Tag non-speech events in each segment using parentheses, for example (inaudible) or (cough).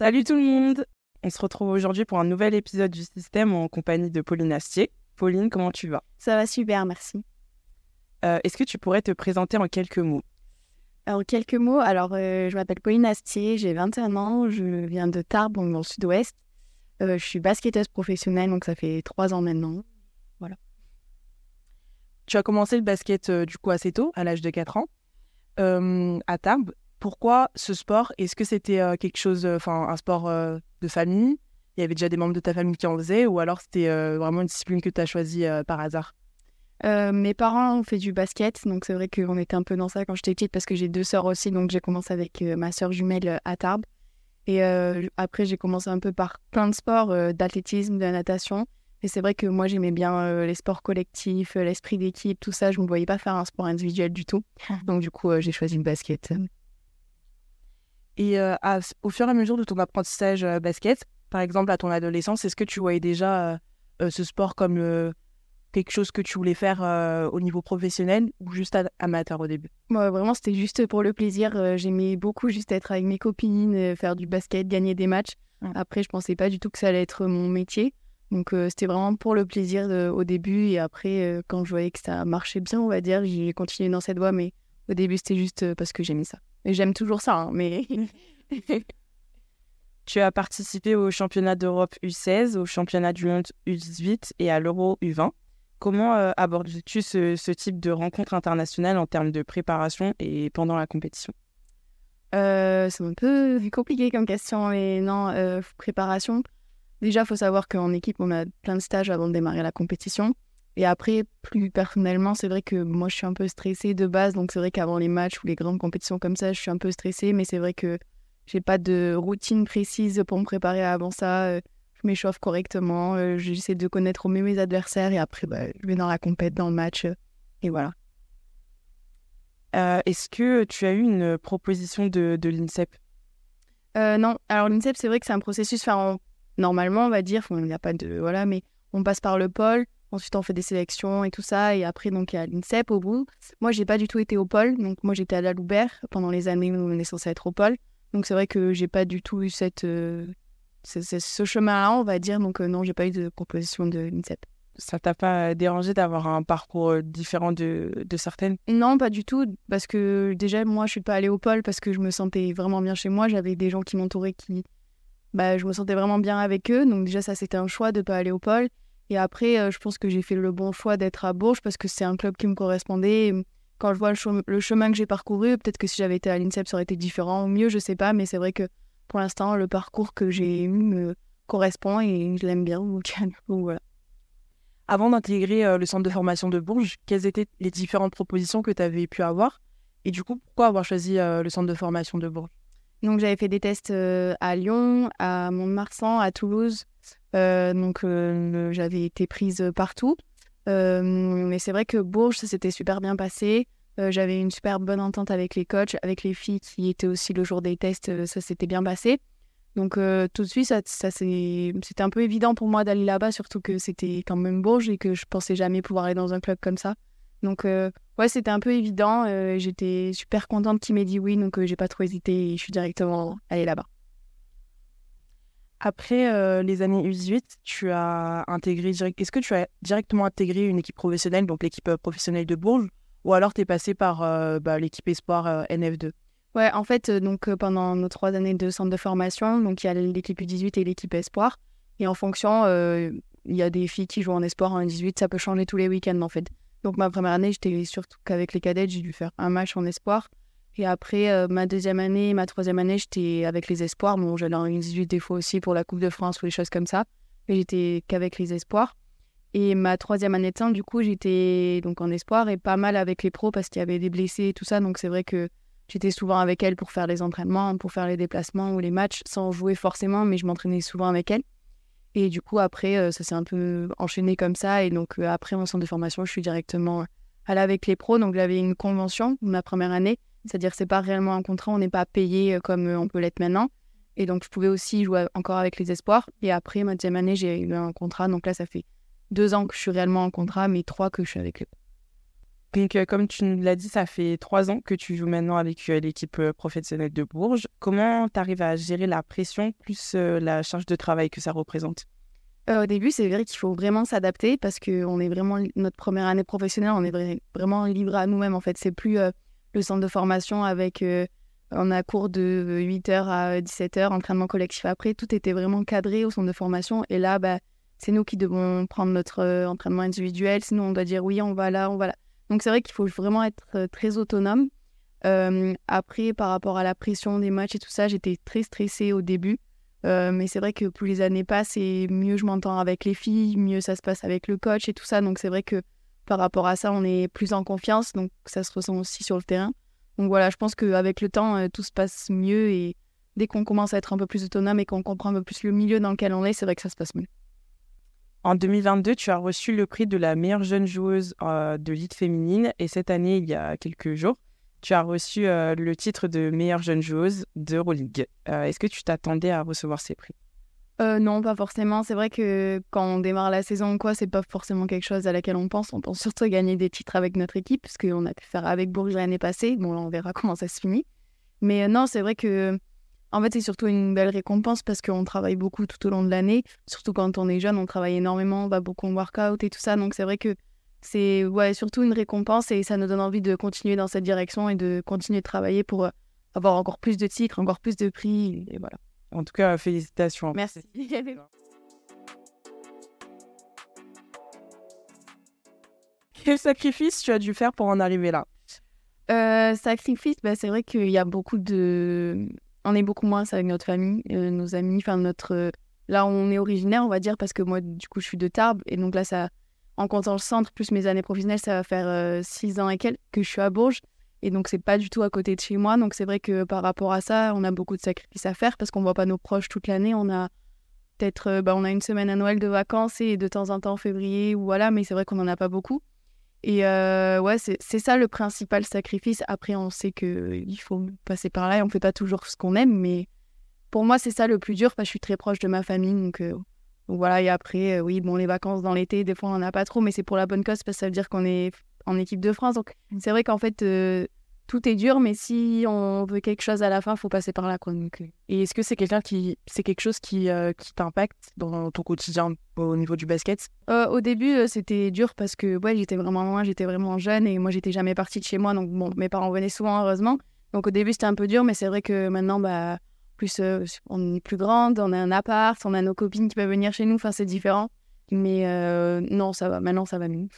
Salut tout le monde On se retrouve aujourd'hui pour un nouvel épisode du système en compagnie de Pauline Astier. Pauline, comment tu vas? Ça va super, merci. Euh, Est-ce que tu pourrais te présenter en quelques mots? En quelques mots, alors euh, je m'appelle Pauline Astier, j'ai 21 ans, je viens de Tarbes, dans le sud-ouest. Euh, je suis basketteuse professionnelle, donc ça fait trois ans maintenant. Voilà. Tu as commencé le basket du coup assez tôt, à l'âge de 4 ans, à Tarbes. Pourquoi ce sport? Est-ce que c'était euh, quelque chose, enfin un sport euh, de famille? Il y avait déjà des membres de ta famille qui en faisaient ou alors c'était euh, vraiment une discipline que tu as choisie euh, par hasard? Euh, mes parents ont fait du basket, donc c'est vrai qu'on était un peu dans ça quand j'étais petite parce que j'ai deux sœurs aussi, donc j'ai commencé avec euh, ma sœur jumelle euh, à Tarbes. Et euh, après, j'ai commencé un peu par plein de sports, euh, d'athlétisme, de la natation. Et c'est vrai que moi, j'aimais bien euh, les sports collectifs, euh, l'esprit d'équipe, tout ça. Je ne me voyais pas faire un sport individuel du tout. Donc du coup, euh, j'ai choisi le basket. Et euh, à- au fur et à mesure de ton apprentissage euh, basket, par exemple à ton adolescence, est-ce que tu voyais déjà euh, ce sport comme quelque chose que tu voulais faire au niveau professionnel ou juste amateur au début? Moi, vraiment, c'était juste pour le plaisir. J'aimais beaucoup juste être avec mes copines, faire du basket, gagner des matchs. Après, je pensais pas du tout que ça allait être mon métier. Donc, c'était vraiment pour le plaisir au début. Et après, quand je voyais que ça marchait bien, on va dire, j'ai continué dans cette voie. Mais au début, c'était juste parce que j'aimais ça. Et j'aime toujours ça, hein, mais (laughs) Tu as participé au championnat d'Europe U16, au championnat du monde U18 et à l'Euro U20. Comment euh, abordes-tu ce, ce type de rencontre internationale en termes de préparation et pendant la compétition? Euh, c'est un peu (laughs) compliqué comme question, mais non, euh, préparation. Déjà, il faut savoir qu'en équipe, on a plein de stages avant de démarrer la compétition. Et après, plus personnellement, c'est vrai que moi, je suis un peu stressée de base. Donc, c'est vrai qu'avant les matchs ou les grandes compétitions comme ça, je suis un peu stressée. Mais c'est vrai que j'ai pas de routine précise pour me préparer avant ça. Euh, Je m'échauffe correctement. euh, J'essaie de connaître au mieux mes adversaires. Et après, bah, je vais dans la compète, dans le match. euh, Et voilà. Euh, Est-ce que tu as eu une proposition de, de l'INSEP? Euh, non, alors l'INSEP, c'est vrai que c'est un processus, enfin, on- normalement, on va dire, il n'y a pas de. Voilà, mais on passe par le pôle, ensuite on fait des sélections et tout ça, et après, donc, il y a l'INSEP au bout. Moi, j'ai pas du tout été au pôle, donc moi, j'étais à la Loubert pendant les années où on est censé être au pôle. Donc, c'est vrai que j'ai pas du tout eu cette, euh, ce, ce- ce chemin-là, on va dire, donc, euh, non, j'ai pas eu de proposition de l'INSEP. Ça t'a pas dérangé d'avoir un parcours euh, différent de, de certaines? Non, pas du tout, parce que déjà, moi, je suis pas allée au pôle parce que je me sentais vraiment bien chez moi. J'avais des gens qui m'entouraient qui. Bah, je me sentais vraiment bien avec eux. Donc, déjà, ça, c'était un choix de pas aller au pôle. Et après, euh, je pense que j'ai fait le bon choix d'être à Bourges parce que c'est un club qui me correspondait. Et Quand je vois le, chem- le chemin que j'ai parcouru, peut-être que si j'avais été à l'INSEP, ça aurait été différent ou mieux, je sais pas. Mais c'est vrai que pour l'instant, le parcours que j'ai eu me correspond et je l'aime bien. Donc, (laughs) donc voilà. Avant d'intégrer euh, le centre de formation de Bourges, quelles étaient les différentes propositions que tu avais pu avoir? Et du coup, pourquoi avoir choisi euh, le centre de formation de Bourges? Donc j'avais fait des tests euh, à Lyon, à Mont-de-Marsan, à Toulouse. Euh, donc euh, j'avais été prise partout. Euh, mais c'est vrai que Bourges, ça s'était super bien passé. J'avais une super bonne entente avec les coachs, avec les filles qui étaient aussi le jour des tests, ça s'était bien passé. Donc tout de suite, ça, c'était un peu évident pour moi d'aller là-bas, surtout que c'était quand même Bourges et que je pensais jamais pouvoir aller dans un club comme ça. Donc euh, ouais, c'était un peu évident. J'étais super contente qu'il m'ait dit oui, donc j'ai pas trop hésité et je suis directement allée là-bas. Après euh, les années U18, tu as intégré direct... Est-ce que tu as directement intégré une équipe professionnelle, donc l'équipe euh, professionnelle de Bourges, ou alors tu es passé par euh, bah, l'équipe Espoir euh, NF2 Ouais, en fait, donc pendant nos trois années de centre de formation, donc il y a l'équipe U18 et l'équipe Espoir. Et en fonction, il y a des filles qui jouent en Espoir, en U18, ça peut changer tous les week-ends en fait. Donc ma première année, j'étais surtout qu'avec les cadettes, j'ai dû faire un match en Espoir. Et après, euh, ma deuxième année, ma troisième année, j'étais avec les Espoirs. Bon, j'allais en U18 des fois aussi pour la Coupe de France ou des choses comme ça. Mais j'étais qu'avec les Espoirs. Et ma troisième année de centre, du coup, j'étais donc en Espoir et pas mal avec les pros parce qu'il y avait des blessés et tout ça. Donc c'est vrai que J'étais souvent avec elle pour faire les entraînements, pour faire les déplacements ou les matchs, sans jouer forcément, mais je m'entraînais souvent avec elle. Et du coup, après, euh, ça s'est un peu enchaîné comme ça. Et donc, euh, après mon centre de formation, je suis directement allée avec les pros. Donc, j'avais une convention ma première année. C'est-à-dire que c'est pas réellement un contrat, on n'est pas payé euh, comme euh, on peut l'être maintenant. Et donc, je pouvais aussi jouer encore avec les espoirs. Et après, ma deuxième année, j'ai eu un contrat. Donc là, ça fait deux ans que je suis réellement en contrat, mais trois que je suis avec pros. Donc, euh, comme tu nous l'as dit, ça fait trois ans que tu joues maintenant avec euh, l'équipe professionnelle de Bourges. Comment tu arrives à gérer la pression plus la charge de travail que ça représente? Au début, c'est vrai qu'il faut vraiment s'adapter parce que on est vraiment notre première année professionnelle, on est vraiment libre à nous-mêmes. En fait, c'est plus le centre de formation avec on a cours de 8h à 17h, entraînement collectif après. Tout était vraiment cadré au centre de formation. Et là, bah, c'est nous qui devons prendre notre entraînement individuel. Sinon, on doit dire oui, on va là, on va là. Donc c'est vrai qu'il faut vraiment être euh, très autonome. Euh, après, par rapport à la pression des matchs et tout ça, j'étais très stressée au début. Euh, mais c'est vrai que plus les années passent et mieux je m'entends avec les filles, mieux ça se passe avec le coach et tout ça. Donc c'est vrai que par rapport à ça, on est plus en confiance. Donc ça se ressent aussi sur le terrain. Donc voilà, je pense qu'avec le temps, tout se passe mieux et dès qu'on commence à être un peu plus autonome et qu'on comprend un peu plus le milieu dans lequel on est, c'est vrai que ça se passe mieux. En 2022, tu as reçu le prix de la meilleure jeune joueuse euh, de Ligue féminine et cette année, il y a quelques jours, tu as reçu euh, le titre de meilleure jeune joueuse d'Euroleague. Euh, Est-ce que tu t'attendais à recevoir ces prix? Euh, Non, pas forcément. C'est vrai que quand on démarre la saison, quoi, c'est pas forcément quelque chose à laquelle on pense. On pense surtout à gagner des titres avec notre équipe, parce qu'on a pu faire avec Bourges l'année passée. Bon, là, on verra (laughs) comment ça se finit. Mais non, c'est vrai que en fait, c'est surtout une belle récompense parce qu'on travaille beaucoup tout au long de l'année. Surtout quand on est jeune, on travaille énormément, on va beaucoup en workout et tout ça. Donc, c'est vrai que c'est ouais, surtout une récompense et ça nous donne envie de continuer dans cette direction et de continuer de travailler pour euh, avoir encore plus de titres, encore plus de prix. Et voilà. En tout cas, félicitations. Merci. (laughs) Quel sacrifice tu as dû faire pour en arriver là? Euh, Sacrifice, bah, c'est vrai qu'il y a beaucoup de on est beaucoup moins avec notre famille, euh, nos amis, enfin notre. Là, on est originaire, on va dire, parce que moi, du coup, je suis de Tarbes, et donc là, ça, en comptant le centre plus mes années professionnelles, ça va faire euh, six ans et quelques que je suis à Bourges, et donc c'est pas du tout à côté de chez moi. Donc c'est vrai que par rapport à ça, on a beaucoup de sacrifices à faire parce qu'on voit pas nos proches toute l'année. On a peut-être, bah, on a une semaine à Noël de vacances et de temps en temps en février ou voilà, mais c'est vrai qu'on en a pas beaucoup. Et euh, ouais, c'est ça le principal sacrifice. Après, on sait qu'il faut passer par là et on fait pas toujours ce qu'on aime, mais pour moi, c'est ça le plus dur parce que je suis très proche de ma famille. Donc, euh, voilà, et après, euh, oui, bon, les vacances dans l'été, des fois, on n'en a pas trop, mais c'est pour la bonne cause parce que ça veut dire qu'on est en équipe de France. Donc, c'est vrai qu'en fait, tout est dur, mais si on veut quelque chose à la fin, il faut passer par là. Quoi. Donc, et est-ce que c'est quelqu'un qui, c'est quelque chose qui, qui t'impacte dans ton quotidien au niveau du basket? Euh, Au début, euh, c'était dur parce que ouais, j'étais vraiment loin, j'étais vraiment jeune et moi, j'étais jamais partie de chez moi. Donc, bon, mes parents venaient souvent, heureusement. Donc, au début, c'était un peu dur, mais c'est vrai que maintenant, bah, plus euh, on est plus grande, on a un appart, on a nos copines qui peuvent venir chez nous. Enfin, c'est différent. Mais non, ça va. Maintenant, ça va mieux.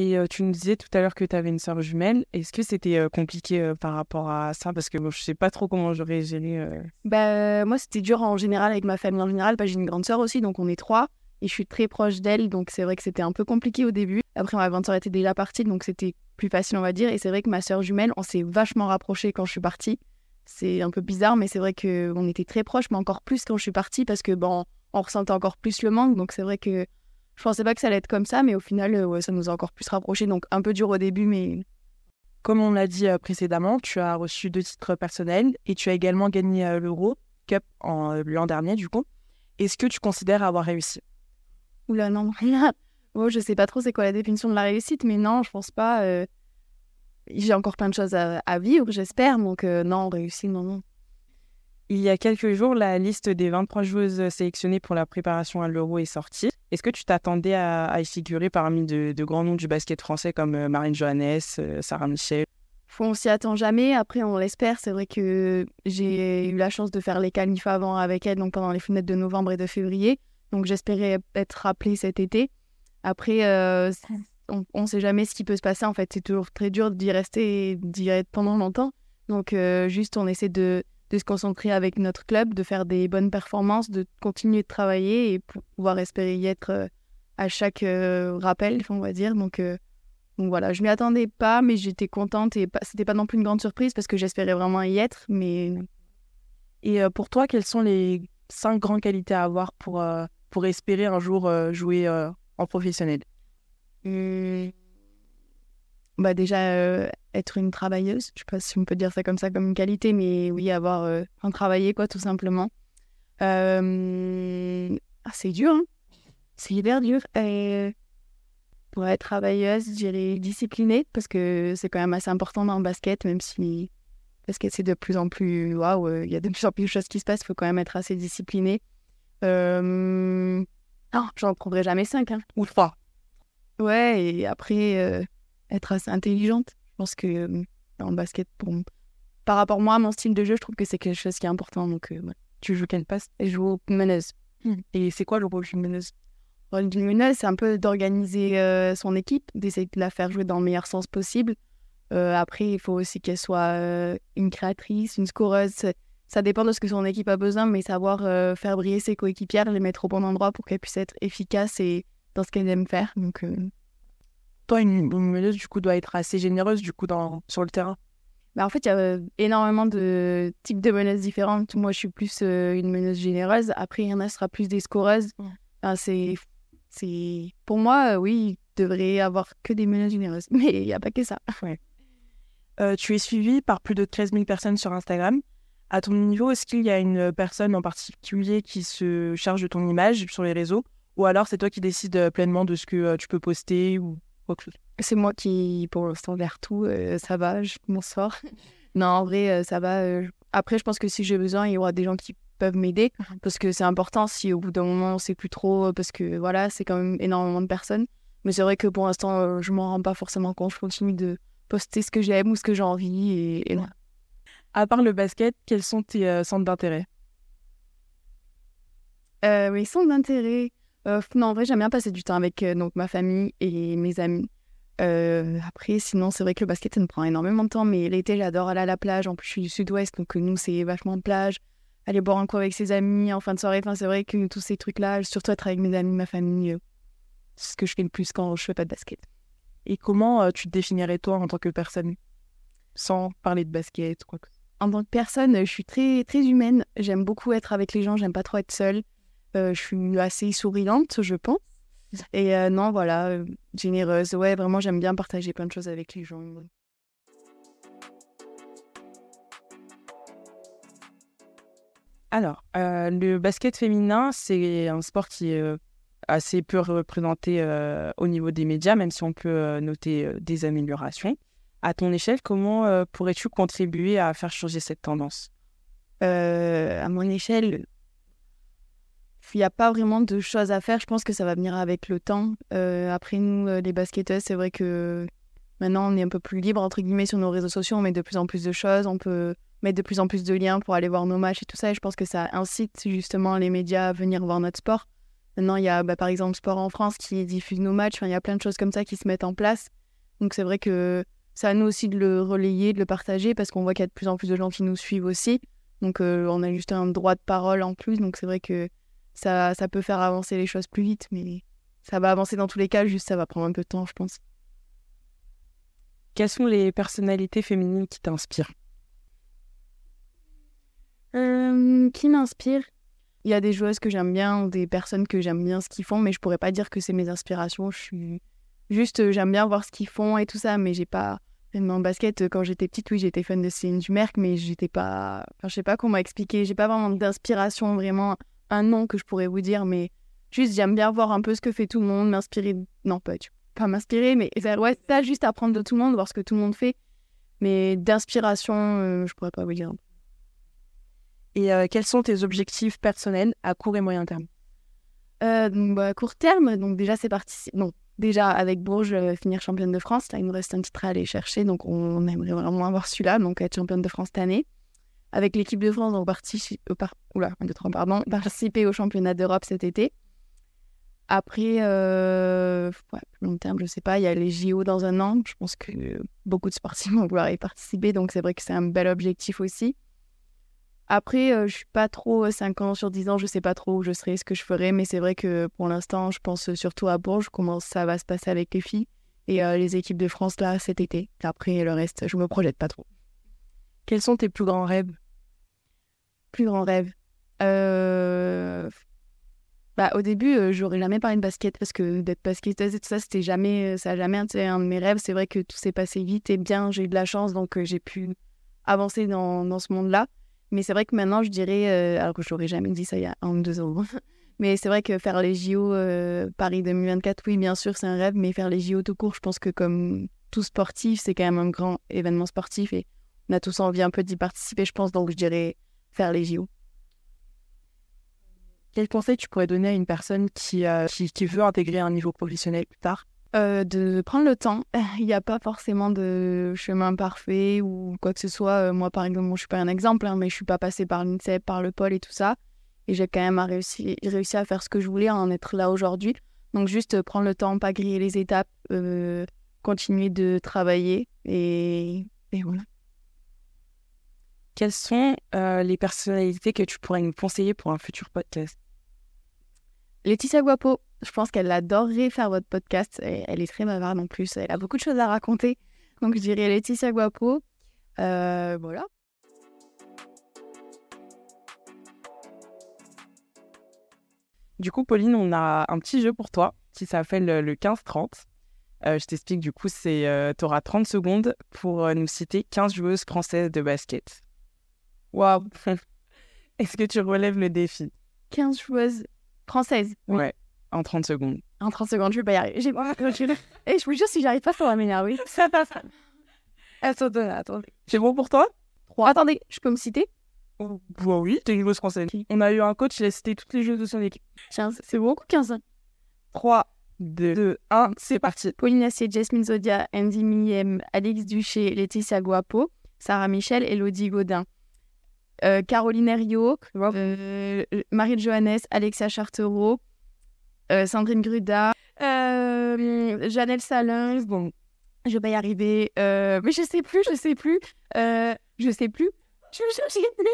Et tu nous disais tout à l'heure que tu avais une soeur jumelle. Est-ce que c'était compliqué par rapport à ça? Parce que je je sais pas trop comment j'aurais géré. Bah, moi, c'était dur en général avec ma famille en général. Bah, J'ai une grande soeur aussi, donc on est trois et je suis très proche d'elle, donc c'est vrai que c'était un peu compliqué au début. Après, ma grande sœur était déjà partie, donc c'était plus facile, on va dire. Et c'est vrai que ma sœur jumelle, on s'est vachement rapprochés quand je suis partie. C'est un peu bizarre, mais c'est vrai qu'on était très proches, mais encore plus quand je suis partie, parce que bon, on ressentait encore plus le manque. Donc c'est vrai que je pensais pas que ça allait être comme ça, mais au final, euh, ouais, ça nous a encore plus rapprochés. Donc un peu dur au début, mais. Comme on l'a dit euh, précédemment, tu as reçu deux titres personnels et tu as également gagné euh, l'Euro Cup en l'an dernier, du coup. Est-ce que tu considères avoir réussi? Oula, non, (laughs) rien. Bon, je sais pas trop c'est quoi la définition de la réussite, mais non, je pense pas. Euh, j'ai encore plein de choses à, vivre, j'espère. Donc, euh, non, réussi, non, non. Il y a quelques jours, la liste des 23 joueuses sélectionnées pour la préparation à l'Euro est sortie. Est-ce que tu t'attendais à, y figurer parmi de, grands noms du basket français comme euh, Marine Johannes, Sarah Michel? On s'y attend jamais. Après, on l'espère. C'est vrai que j'ai eu la chance de faire les qualifs avant avec elle, donc pendant les fenêtres de novembre et de février. Donc j'espérais être rappelée cet été. Après, euh, on ne sait jamais ce qui peut se passer. En fait, c'est toujours très dur d'y rester d'y être pendant longtemps. Donc euh, juste, on essaie de, de, se concentrer avec notre club, de faire des bonnes performances, de continuer de travailler et pouvoir espérer y être euh, à chaque rappel, on va dire. Donc, donc voilà, je m'y attendais pas, mais j'étais contente et c'était pas non plus une grande surprise parce que j'espérais vraiment y être. Mais et pour toi, quelles sont les cinq grandes qualités à avoir pour pour espérer un jour euh, jouer euh, en professionnel? Mmh. Bah Déjà, euh, être une travailleuse. Je sais pas si on peut dire ça comme ça, comme une qualité, mais oui, avoir un travailler, quoi, tout simplement. Ah, c'est dur, hein c'est hyper dur. Et... Pour être travailleuse, je dirais disciplinée, parce que c'est quand même assez important dans le basket, même si le basket c'est de plus en plus. Waouh, il y a de plus en plus de choses qui se passent, il faut quand même être assez discipliné. Euh... Non, j'en prendrai jamais cinq, hein. ou trois. Ouais, et après, euh, être assez intelligente. Je pense que euh, dans le basket, pour... par rapport à moi, mon style de jeu, je trouve que c'est quelque chose qui est important. Donc, euh, Tu joues quelle passe je joue meneuse. Hmm. Et c'est quoi le rôle d'une meneuse? Le rôle d'une meneuse, c'est un peu d'organiser euh, son équipe, d'essayer de la faire jouer dans le meilleur sens possible. Euh, après, il faut aussi qu'elle soit une créatrice, une scoreuse. Ça dépend de ce que son équipe a besoin, mais savoir faire briller ses coéquipières, les mettre au bon endroit pour qu'elles puissent être efficaces et dans ce qu'elles aiment faire. Donc, Toi, une, une meneuse, du coup, doit être assez généreuse, du coup, dans, sur le terrain. Bah, en fait, il y a euh, énormément de types de meneuses différentes. Moi, je suis plus euh, une meneuse généreuse. Après, il y en a, sera plus des scoreuses. Ouais. Enfin, c'est, c'est... Pour moi, euh, oui, il devrait y avoir que des meneuses généreuses. (laughs) Mais il n'y a pas que ça. Euh, tu es suivi par plus de 13 000 personnes sur Instagram. À ton niveau, est-ce qu'il y a une personne en particulier qui se charge de ton image sur les réseaux? Ou alors c'est toi qui décides pleinement de ce que tu peux poster ou C'est moi qui, pour l'instant, gère tout. euh, ça va, je m'en sors. non, en vrai, euh, ça va. euh, Après, je pense que si j'ai besoin, il y aura des gens qui peuvent m'aider. Mhm. Parce que c'est important si au bout d'un moment, on sait plus trop. Parce que voilà, c'est quand même énormément de personnes. Mais c'est vrai que pour l'instant, je m'en rends pas forcément compte. Je continue de poster ce que j'aime ou ce que j'ai envie. Et. À part le basket, quels sont tes euh, centres d'intérêt? Euh, mes centres d'intérêt. Euh, non, en vrai, j'aime bien passer du temps avec euh, donc, ma famille et mes amis. Euh, après, sinon, c'est vrai que le basket, ça me prend énormément de temps, mais l'été, j'adore aller à la plage. En plus, je suis du sud-ouest, donc nous, c'est vachement plage. Aller boire un coup avec ses amis en fin de soirée. Enfin, c'est vrai que tous ces trucs-là, surtout être avec mes amis, ma famille, c'est ce que je fais le plus quand je fais pas de basket. Et comment tu te définirais toi en tant que personne? Sans parler de basket, quoi que En tant que personne, je suis très, très humaine. J'aime beaucoup être avec les gens, j'aime pas trop être seule. Euh, je suis assez souriante, je pense. Et euh, non, voilà, euh, généreuse. Ouais, vraiment, j'aime bien partager plein de choses avec les gens. Alors, euh, le basket féminin, c'est un sport qui est assez peu représenté euh, au niveau des médias, même si on peut noter euh, des améliorations. À ton échelle, comment pourrais-tu contribuer à faire changer cette tendance? À mon échelle, il n'y a pas vraiment de choses à faire. Je pense que ça va venir avec le temps. Euh, après, nous, euh, les basketteuses, c'est vrai que maintenant, on est un peu plus libre, entre guillemets, sur nos réseaux sociaux. On met de plus en plus de choses. On peut mettre de plus en plus de liens pour aller voir nos matchs et tout ça. Et je pense que ça incite justement les médias à venir voir notre sport. Maintenant, il y a bah, par exemple Sport en France qui diffuse nos matchs. Il y a plein de choses comme ça qui se mettent en place. Donc, c'est vrai que c'est à nous aussi de le relayer, de le partager parce qu'on voit qu'il y a de plus en plus de gens qui nous suivent aussi. Donc, euh, on a juste un droit de parole en plus. Donc, c'est vrai que ça, ça peut faire avancer les choses plus vite. Mais ça va avancer dans tous les cas. Juste, ça va prendre un peu de temps, je pense. Quelles sont les personnalités féminines qui t'inspirent? Euh, qui m'inspire? Il y a des joueuses que j'aime bien, ou des personnes que j'aime bien ce qu'ils font, mais je pourrais pas dire que c'est mes inspirations. Je suis juste, euh, j'aime bien voir ce qu'ils font et tout ça, mais j'ai pas. Même en basket, quand j'étais petite, oui, j'étais fan de Céline Dumerc, mais j'étais pas. Enfin, je sais pas comment expliquer. J'ai pas vraiment d'inspiration, vraiment un nom que je pourrais vous dire, mais juste, j'aime bien voir un peu ce que fait tout le monde, m'inspirer. Non, pas, pas m'inspirer, mais ouais, ça, juste apprendre de tout le monde, voir ce que tout le monde fait. Mais d'inspiration, euh, je pourrais pas vous dire. Et euh, quels sont tes objectifs personnels à court et moyen terme? Euh, donc, bah, à court terme, donc déjà, c'est parti. Non, déjà, avec Bourges, euh, finir championne de France. Là, il nous reste un titre à aller chercher, donc on aimerait vraiment avoir celui-là, donc être championne de France cette année. Avec l'équipe de France, donc parti... euh, au championnat d'Europe cet été. Après, euh... ouais, long terme, je sais pas, il y a les JO dans un an. Je pense que beaucoup de sportifs (laughs) vont vouloir y participer, donc c'est vrai que c'est un bel objectif aussi. Après, euh, je suis pas trop 5 ans sur 10 ans, je sais pas trop où je serai, ce que je ferai, mais c'est vrai que pour l'instant, je pense surtout à Bourges, comment ça va se passer avec les filles et euh, les équipes de France là cet été. Après, le reste, je me projette pas trop. Quels sont tes plus grands rêves? Plus grand rêve. Euh... Bah, au début, euh, j'aurais jamais parlé de basket parce que d'être basketteuse et tout ça, c'était jamais, ça a jamais été un de mes rêves. C'est vrai que tout s'est passé vite et bien, j'ai eu de la chance, donc euh, j'ai pu avancer dans, dans ce monde-là. Mais c'est vrai que maintenant, je dirais, euh, alors que je n'aurais jamais dit ça il y a un ou deux ans, (laughs) Mais c'est vrai que faire les JO Paris 2024, oui, bien sûr, c'est un rêve, mais faire les JO tout court, je pense que comme tout sportif, c'est quand même un grand événement sportif et on a tous envie un peu d'y participer, je pense, donc je dirais faire les JO. Quel conseil tu pourrais donner à une personne qui, qui, veut intégrer un niveau professionnel plus tard? Euh, De prendre le temps. (laughs) Il n'y a pas forcément de chemin parfait ou quoi que ce soit. Euh, moi, par exemple, je ne suis pas un exemple, hein, mais je ne suis pas passée par l'INSEP, par le pôle et tout ça. Et j'ai quand même réussi, à faire ce que je voulais, à en être là aujourd'hui. Donc, juste euh, prendre le temps, pas griller les étapes, continuer de travailler et, et voilà. Quelles sont les personnalités que tu pourrais nous conseiller pour un futur podcast? Laetitia Guapo, je pense qu'elle adorerait faire votre podcast. Elle est très bavarde en plus. Elle a beaucoup de choses à raconter. Donc je dirais Laetitia Guapo. Euh, voilà. Du coup, Pauline, on a un petit jeu pour toi qui s'appelle le 15-30. Euh, je t'explique, du coup, c'est euh, tu auras 30 secondes pour nous citer 15 joueuses françaises de basket. Waouh (laughs) Est-ce que tu relèves le défi? 15 joueuses Française. Ouais, en 30 secondes. En 30 secondes, je vais pas y arriver. J'ai... Et je vous jure, si j'arrive pas, ça va m'énerver. (laughs) Ça passe. Attendez, attendez. C'est bon pour toi? 3. Attendez, je peux me citer? Oh, bah Oui, t'es une joueuse française. On a eu un coach, il a cité toutes les joueuses de son équipe. 15. C'est beaucoup 15 3, 2, 1, c'est parti. Pauline Assier, Jasmine Zodia, Andy Miem, Alix Duché, Laetitia Guapo, Sarah Michel, Elodie Godin. Euh, Caroline Herriot, euh, Marie Johannes, Alexia Chartereau, euh, Sandrine Gruda, Janelle Salins. Bon, je vais pas y arriver. mais je sais plus, je sais plus. je sais plus. Je sais plus.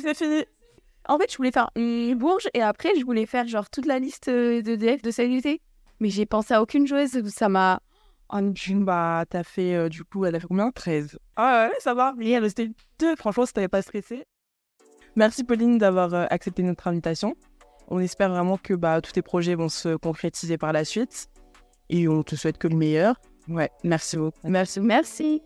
C'est fini. En fait, je voulais faire une bourge et après, je voulais faire genre toute la liste de DF de célébrité. Mais j'ai pensé à aucune joueuse. Ça m'a en June, bah, t'as fait, euh, du coup, elle a fait combien? 13. Ah ouais, ça va. Mais elle restait deux. Franchement, ça t'avait pas stressé. Merci, Pauline, d'avoir euh, accepté notre invitation. On espère vraiment que bah, tous tes projets vont se concrétiser par la suite. Et on te souhaite que le meilleur. Ouais, merci beaucoup. Merci. Merci.